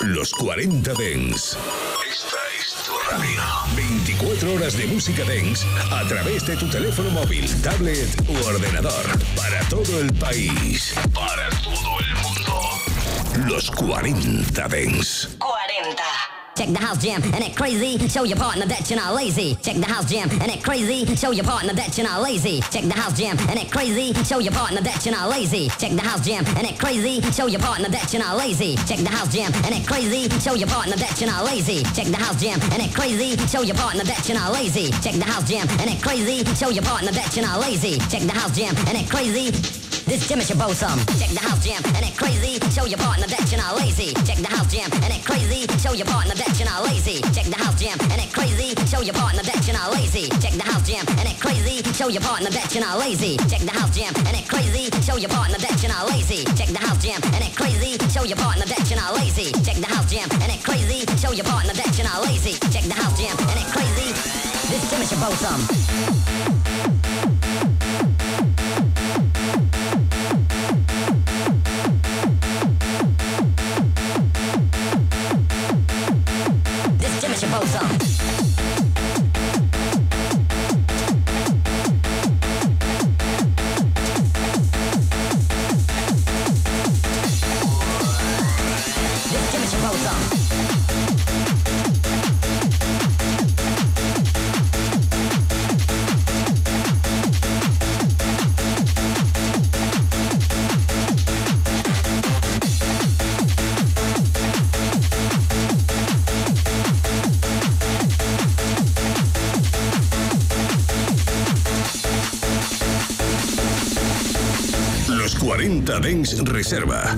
Los 40 Dens. Esta es tu radio. 24 horas de música Dens a través de tu teléfono móvil, tablet u ordenador. Para todo el país. Para todo el mundo. Los 40 Dens. 40. Check the house jam and it crazy. Show your partner that you're not lazy. Check the house jam and it crazy. Show your partner that you're not lazy. Check the house jam and it crazy. Show your partner that you're not lazy. Check the house jam and it crazy. Show your partner that you're not lazy. Check the house jam and it crazy. Show your partner that you're not lazy. Check the house jam and it crazy. Show your partner that you're not lazy. Check the house jam and it crazy. Show your partner that you're not lazy. Check the house jam and it crazy. This Jim is your bosom. Check the house jam and it crazy. Show your partner that you're not lazy. Check the house jam and it crazy. Show your partner that you're not lazy. Check the house jam and it crazy. Show your partner that you're not lazy. Check the house jam and it crazy. Show your partner that you're not lazy. Check the house jam and it crazy. Show your partner that you're not lazy. Check the house jam and it crazy. Show your partner that you're not lazy. Check the house jam and it crazy. Show your partner that you're not lazy. Check the house jam and it crazy. This Jim is your bosom. 40 Dens Reserva.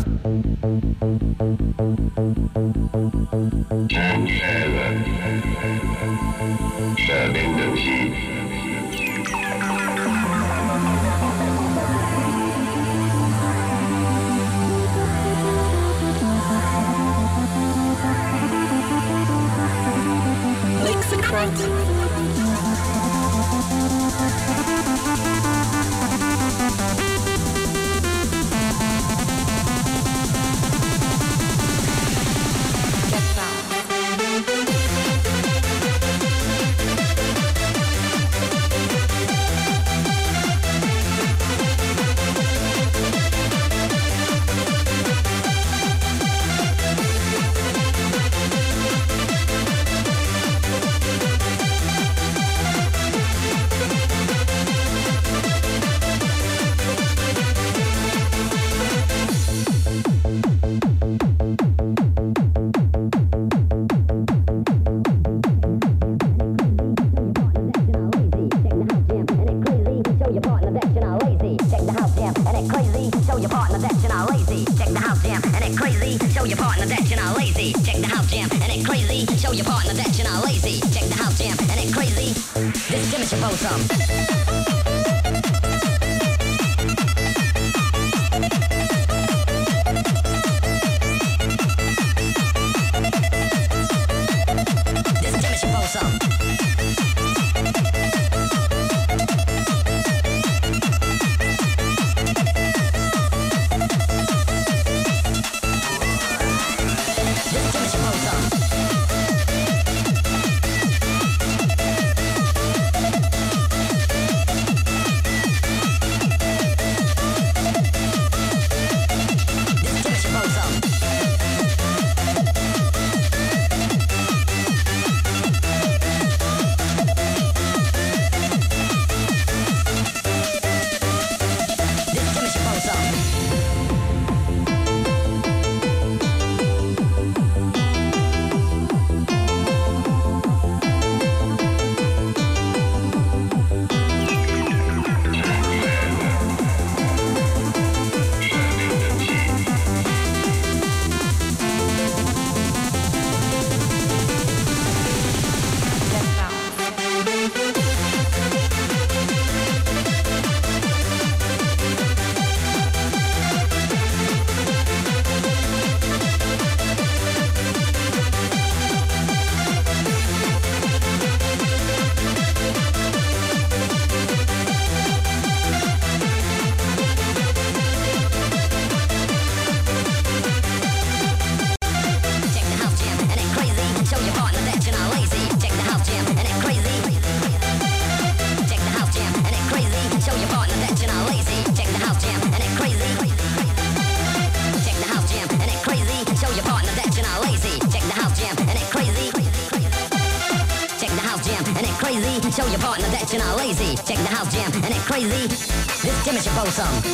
Song.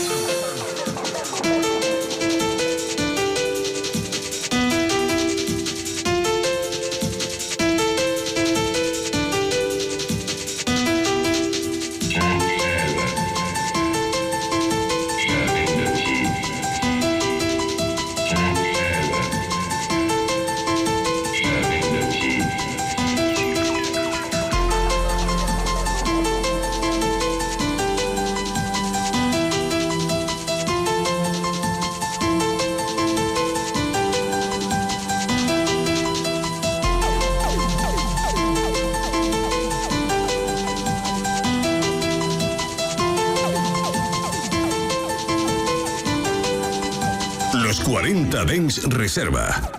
Your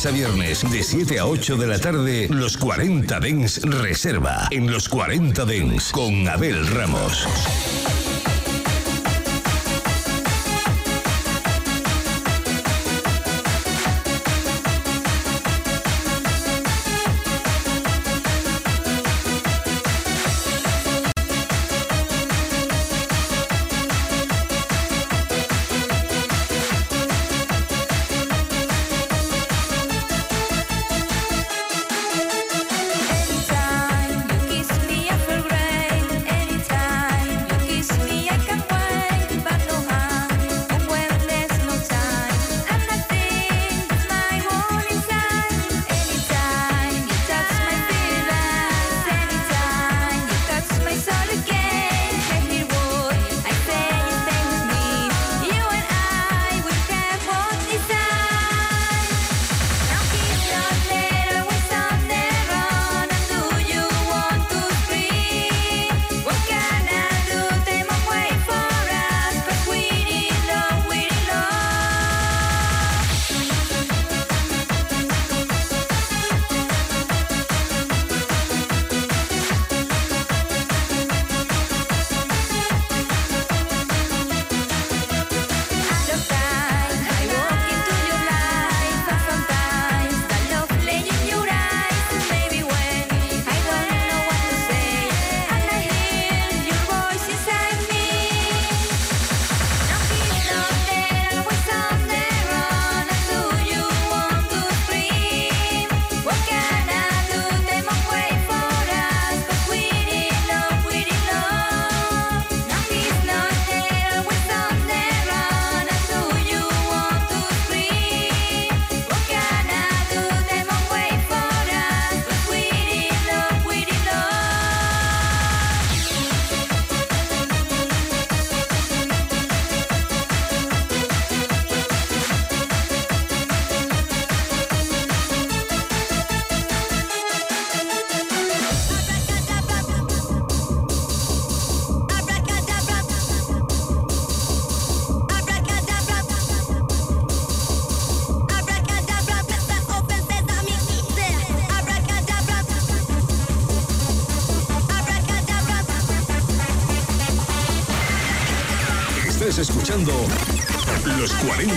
Reserva. a viernes de 7 a 8 de la tarde, los 40 Dens Reserva. En los 40 Dens con Abel Ramos.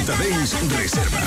40 Days Reserva.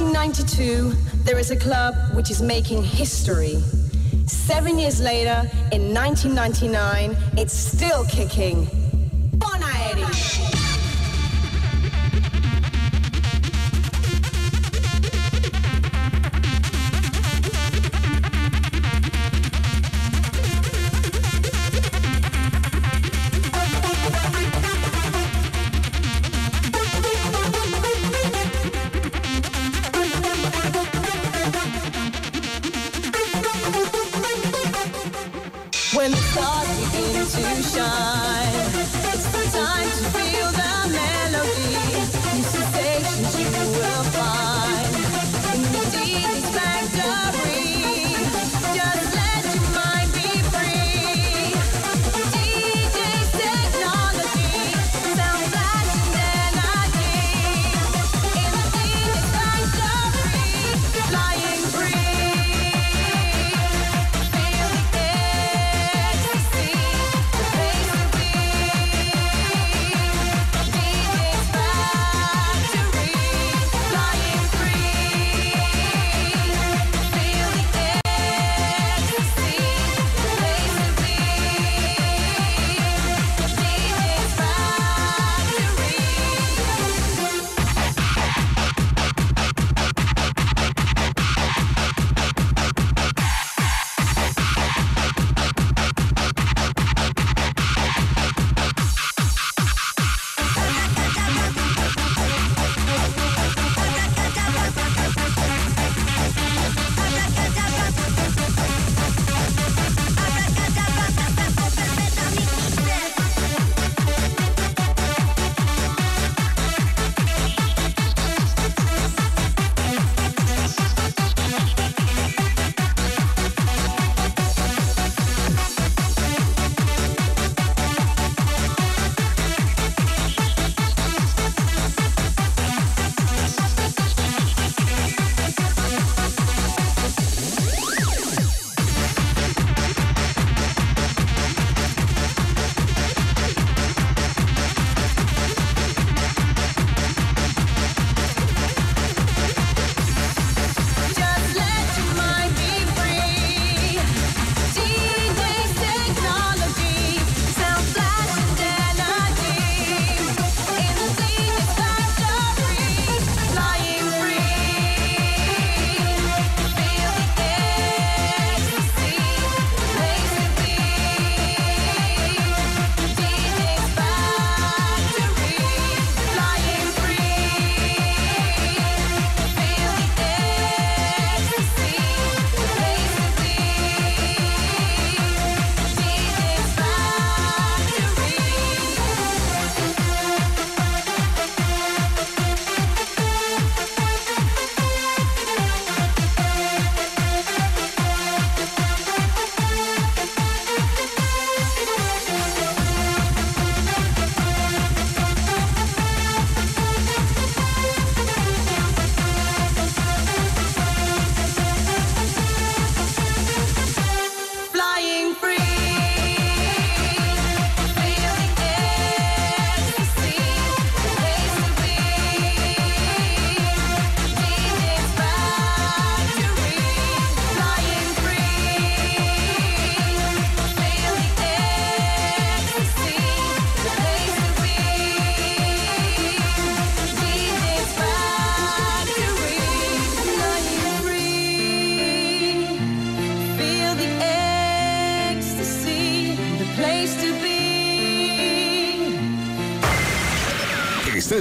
1992, there is a club which is making history. Seven years later, in 1999, it's still kicking.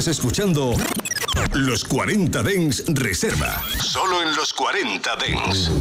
Estás escuchando Los 40 Dens Reserva. Solo en los 40 Dens.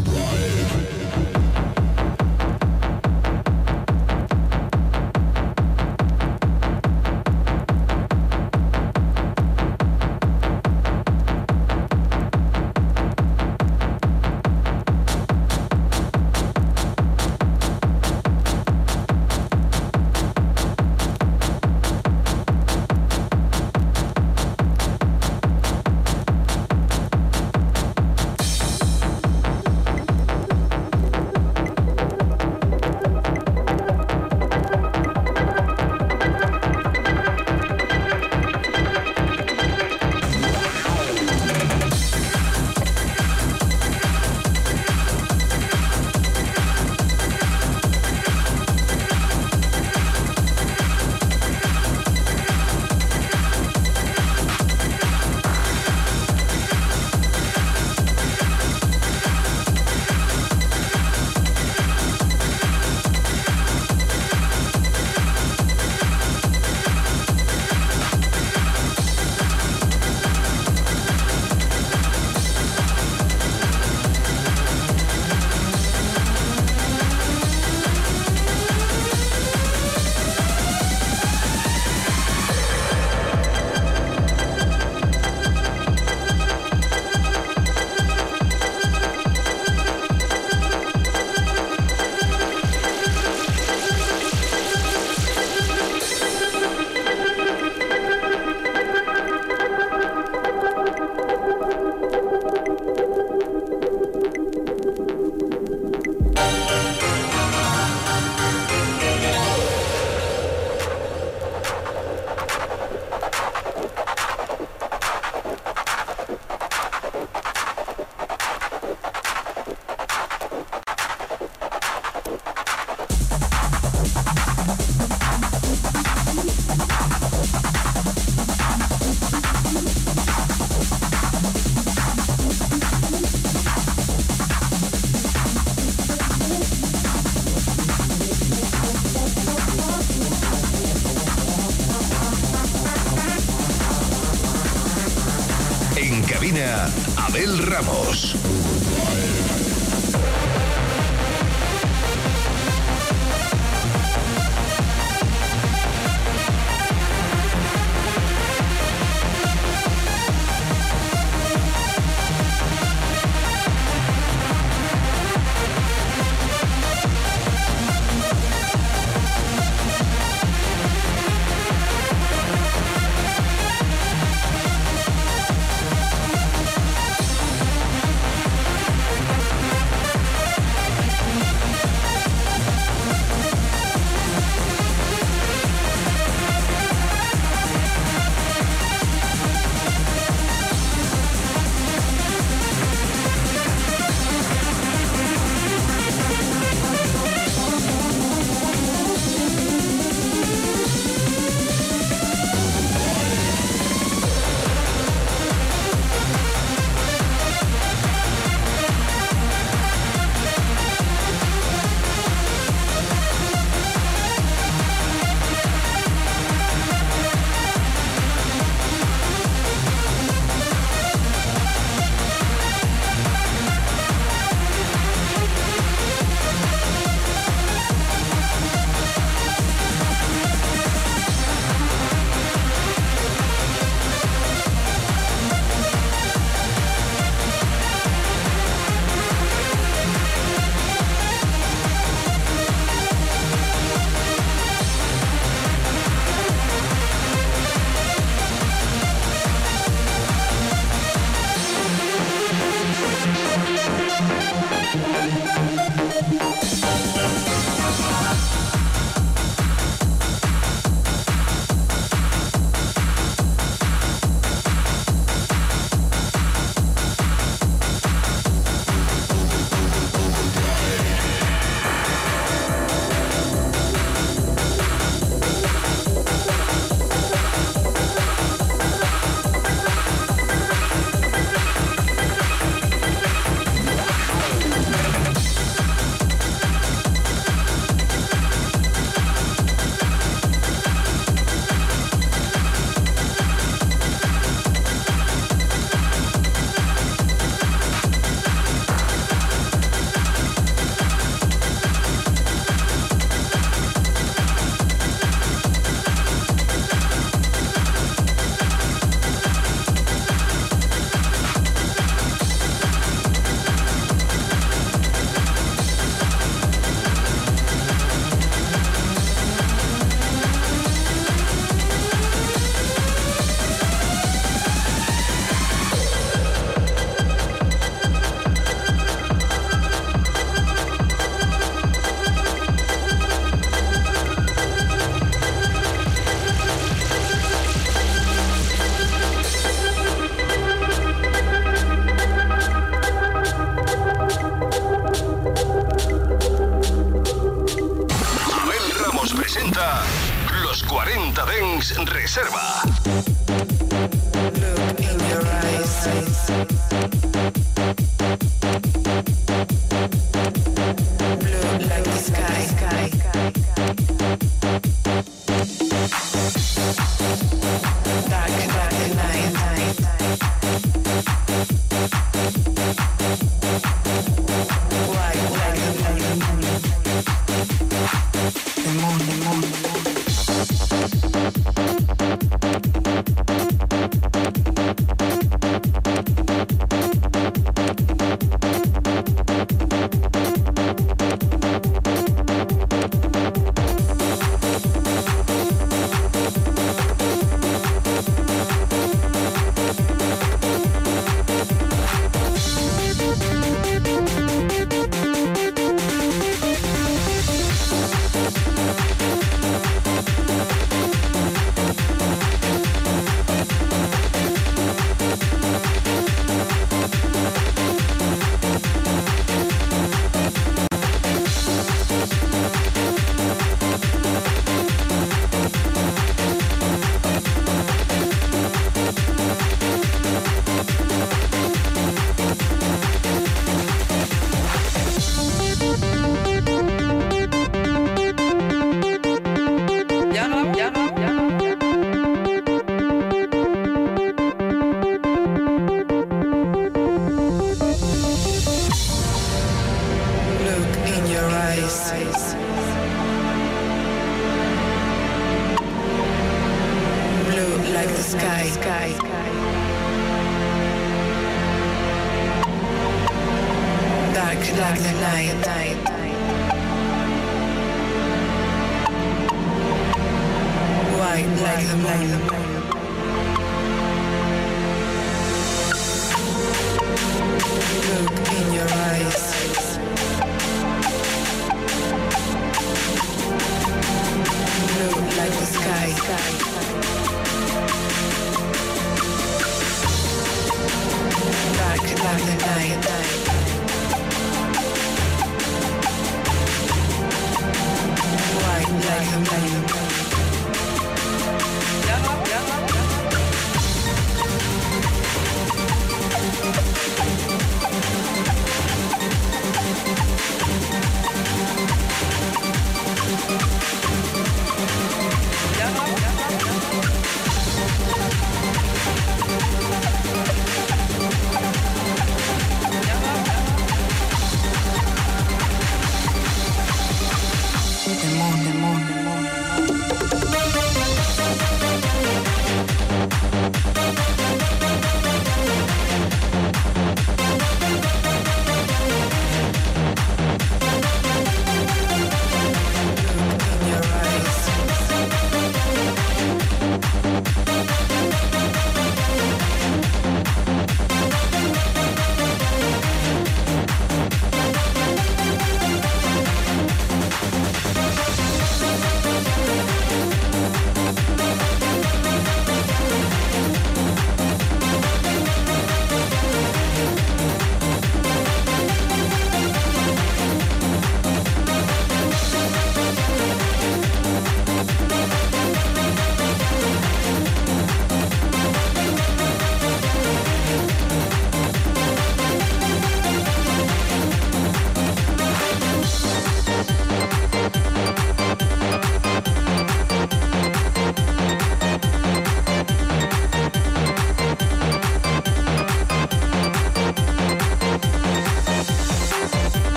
regresamos.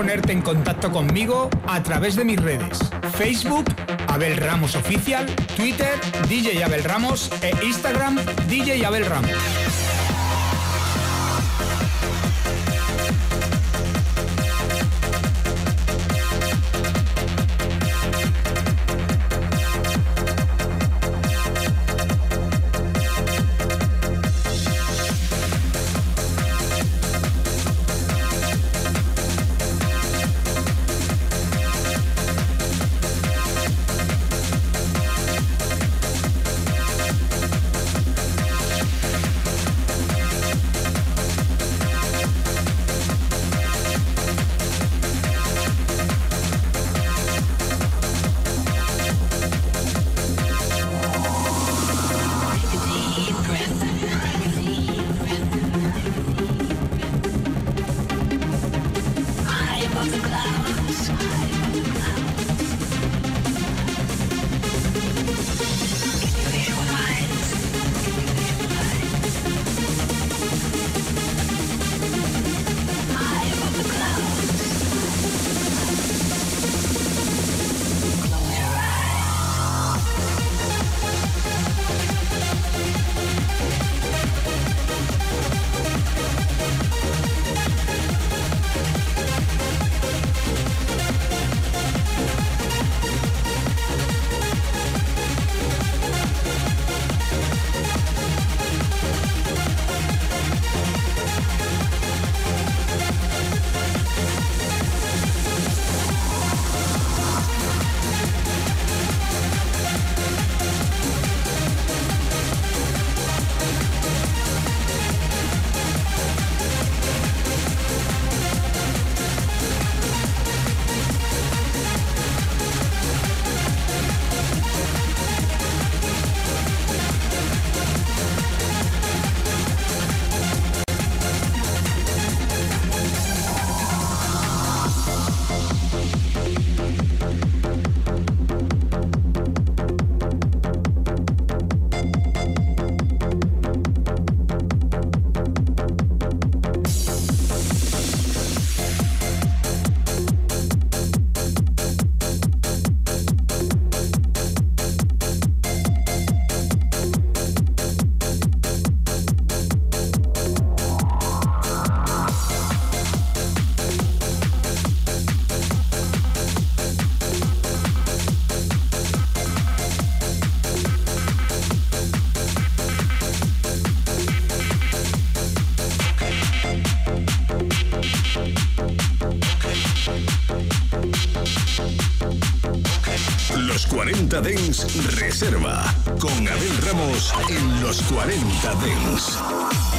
Ponerte en contacto conmigo a través de mis redes. Facebook, Abel Ramos Oficial, Twitter, DJ Abel Ramos e Instagram, DJ Abel Ramos. 40 Dens Reserva. Con Abel Ramos en los 40 Dens.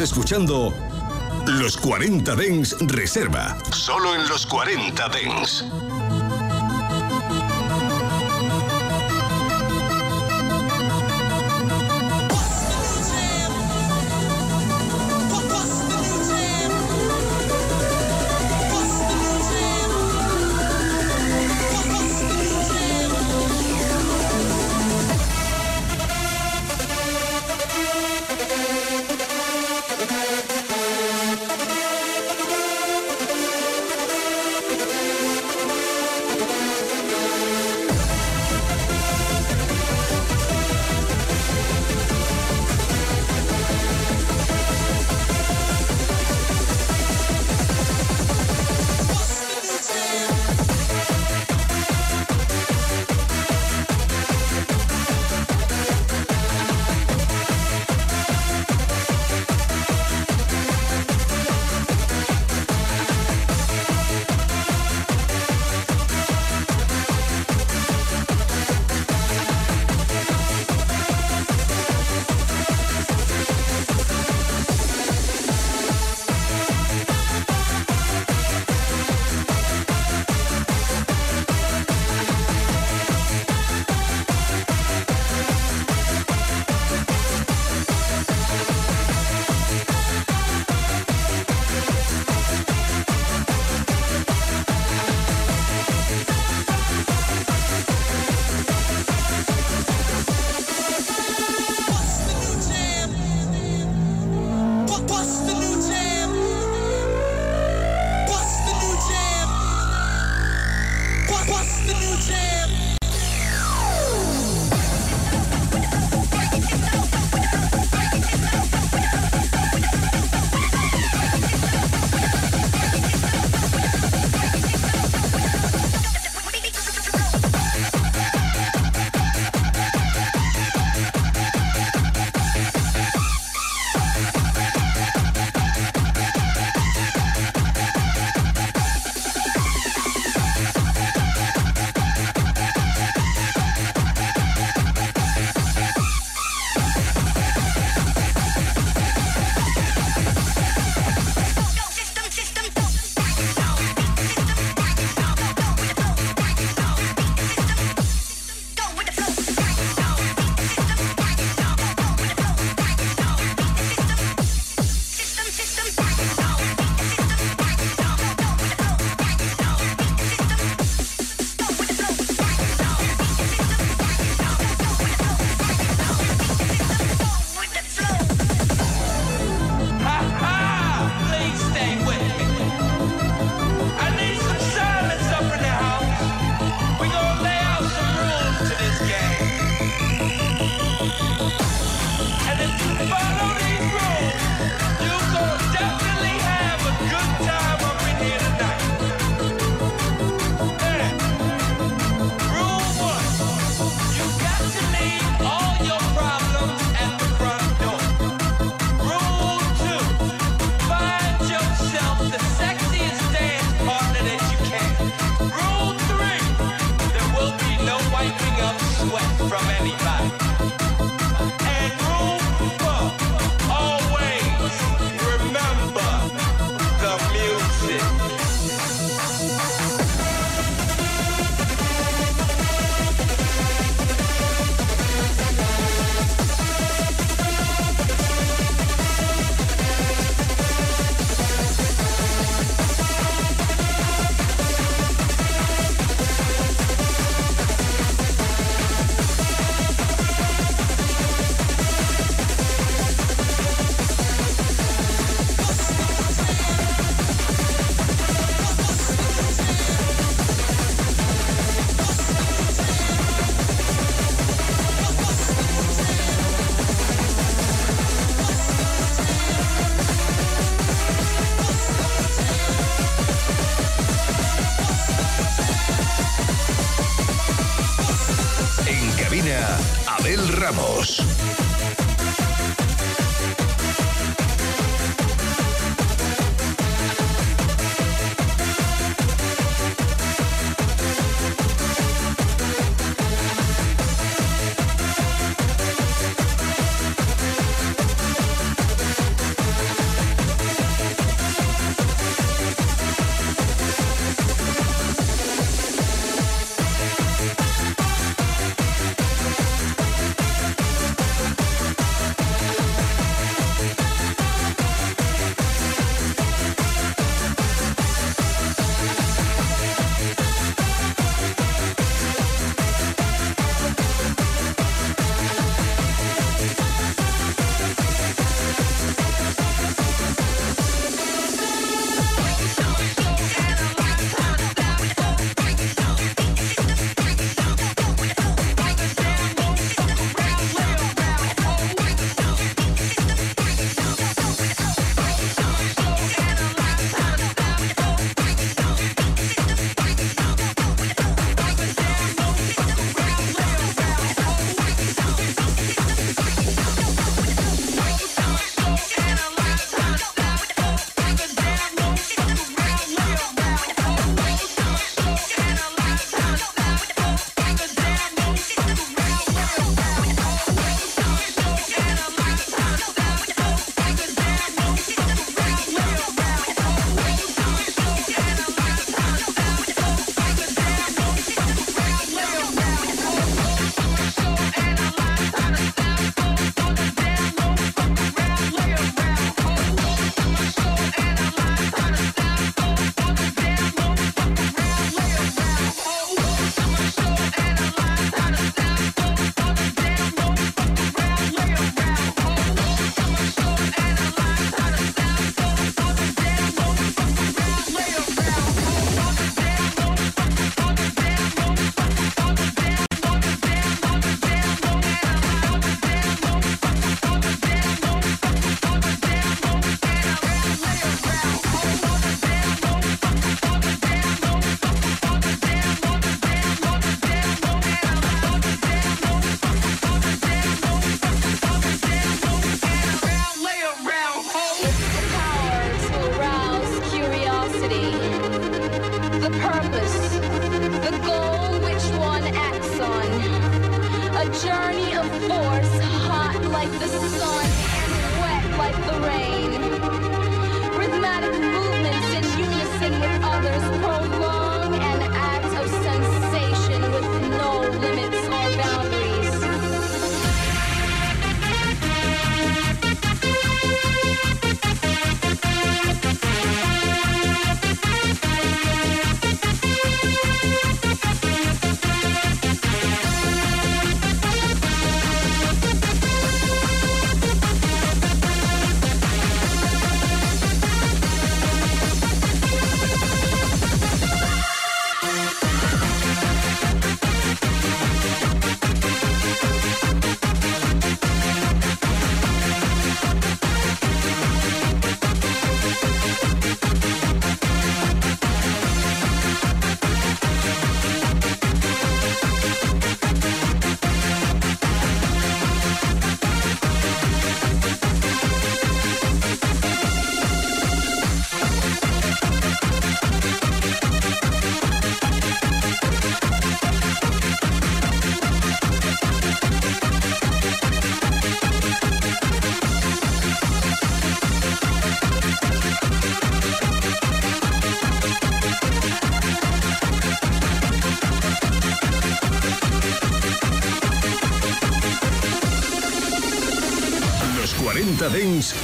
Escuchando Los 40 Dens Reserva. Solo en los 40 Dens.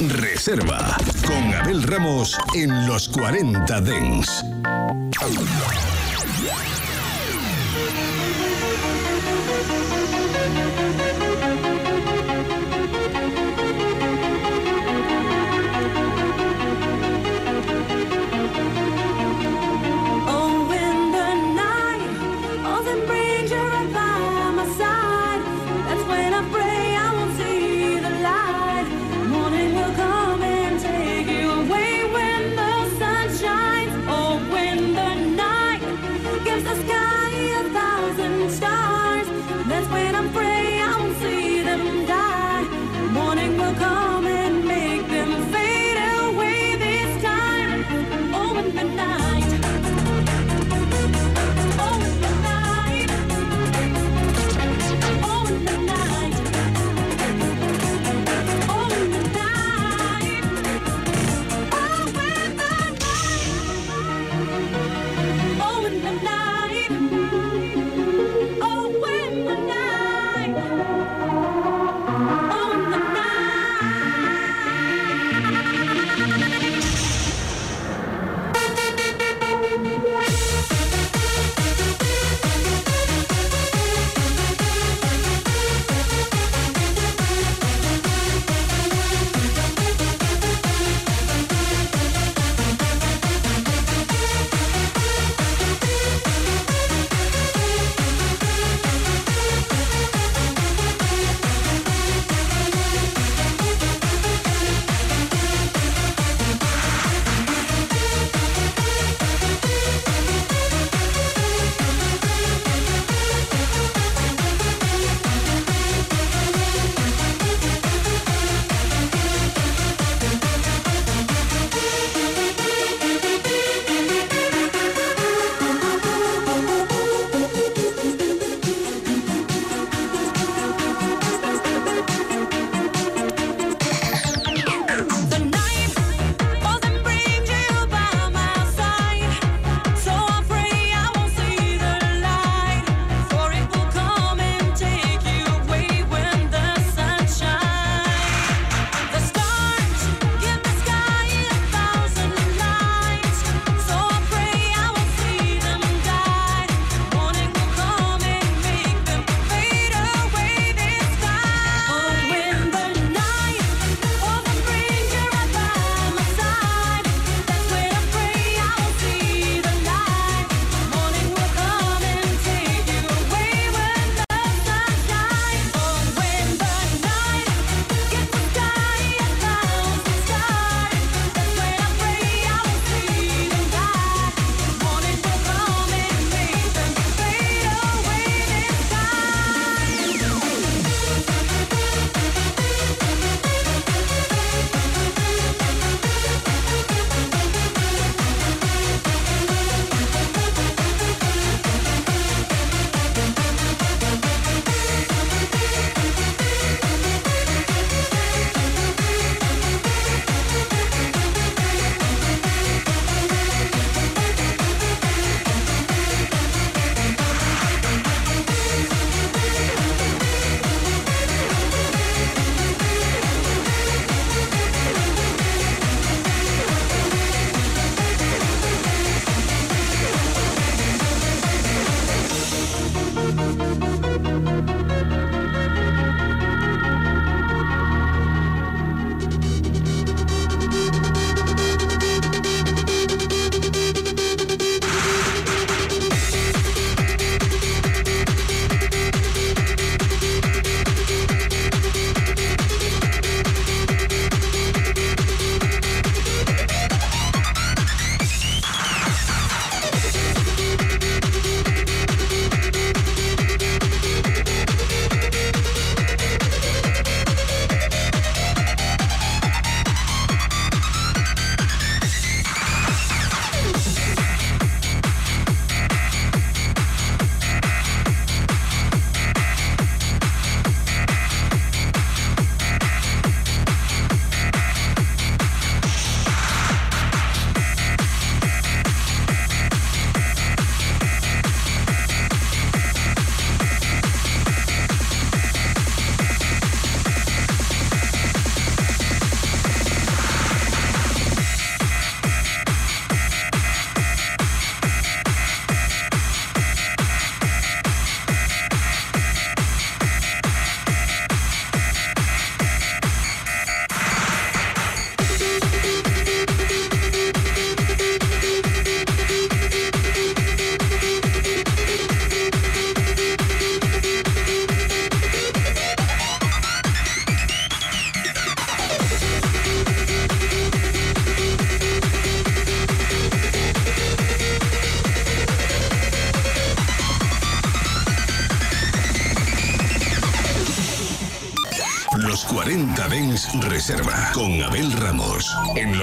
Reserva. Con Abel Ramos en los 40 Dens.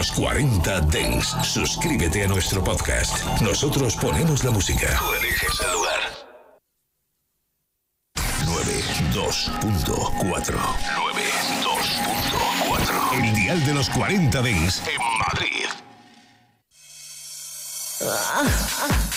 Los 40 Dens, suscríbete a nuestro podcast. Nosotros ponemos la música. Tú eliges el lugar. 92.4 92.4 El dial de los 40 Dens en Madrid. I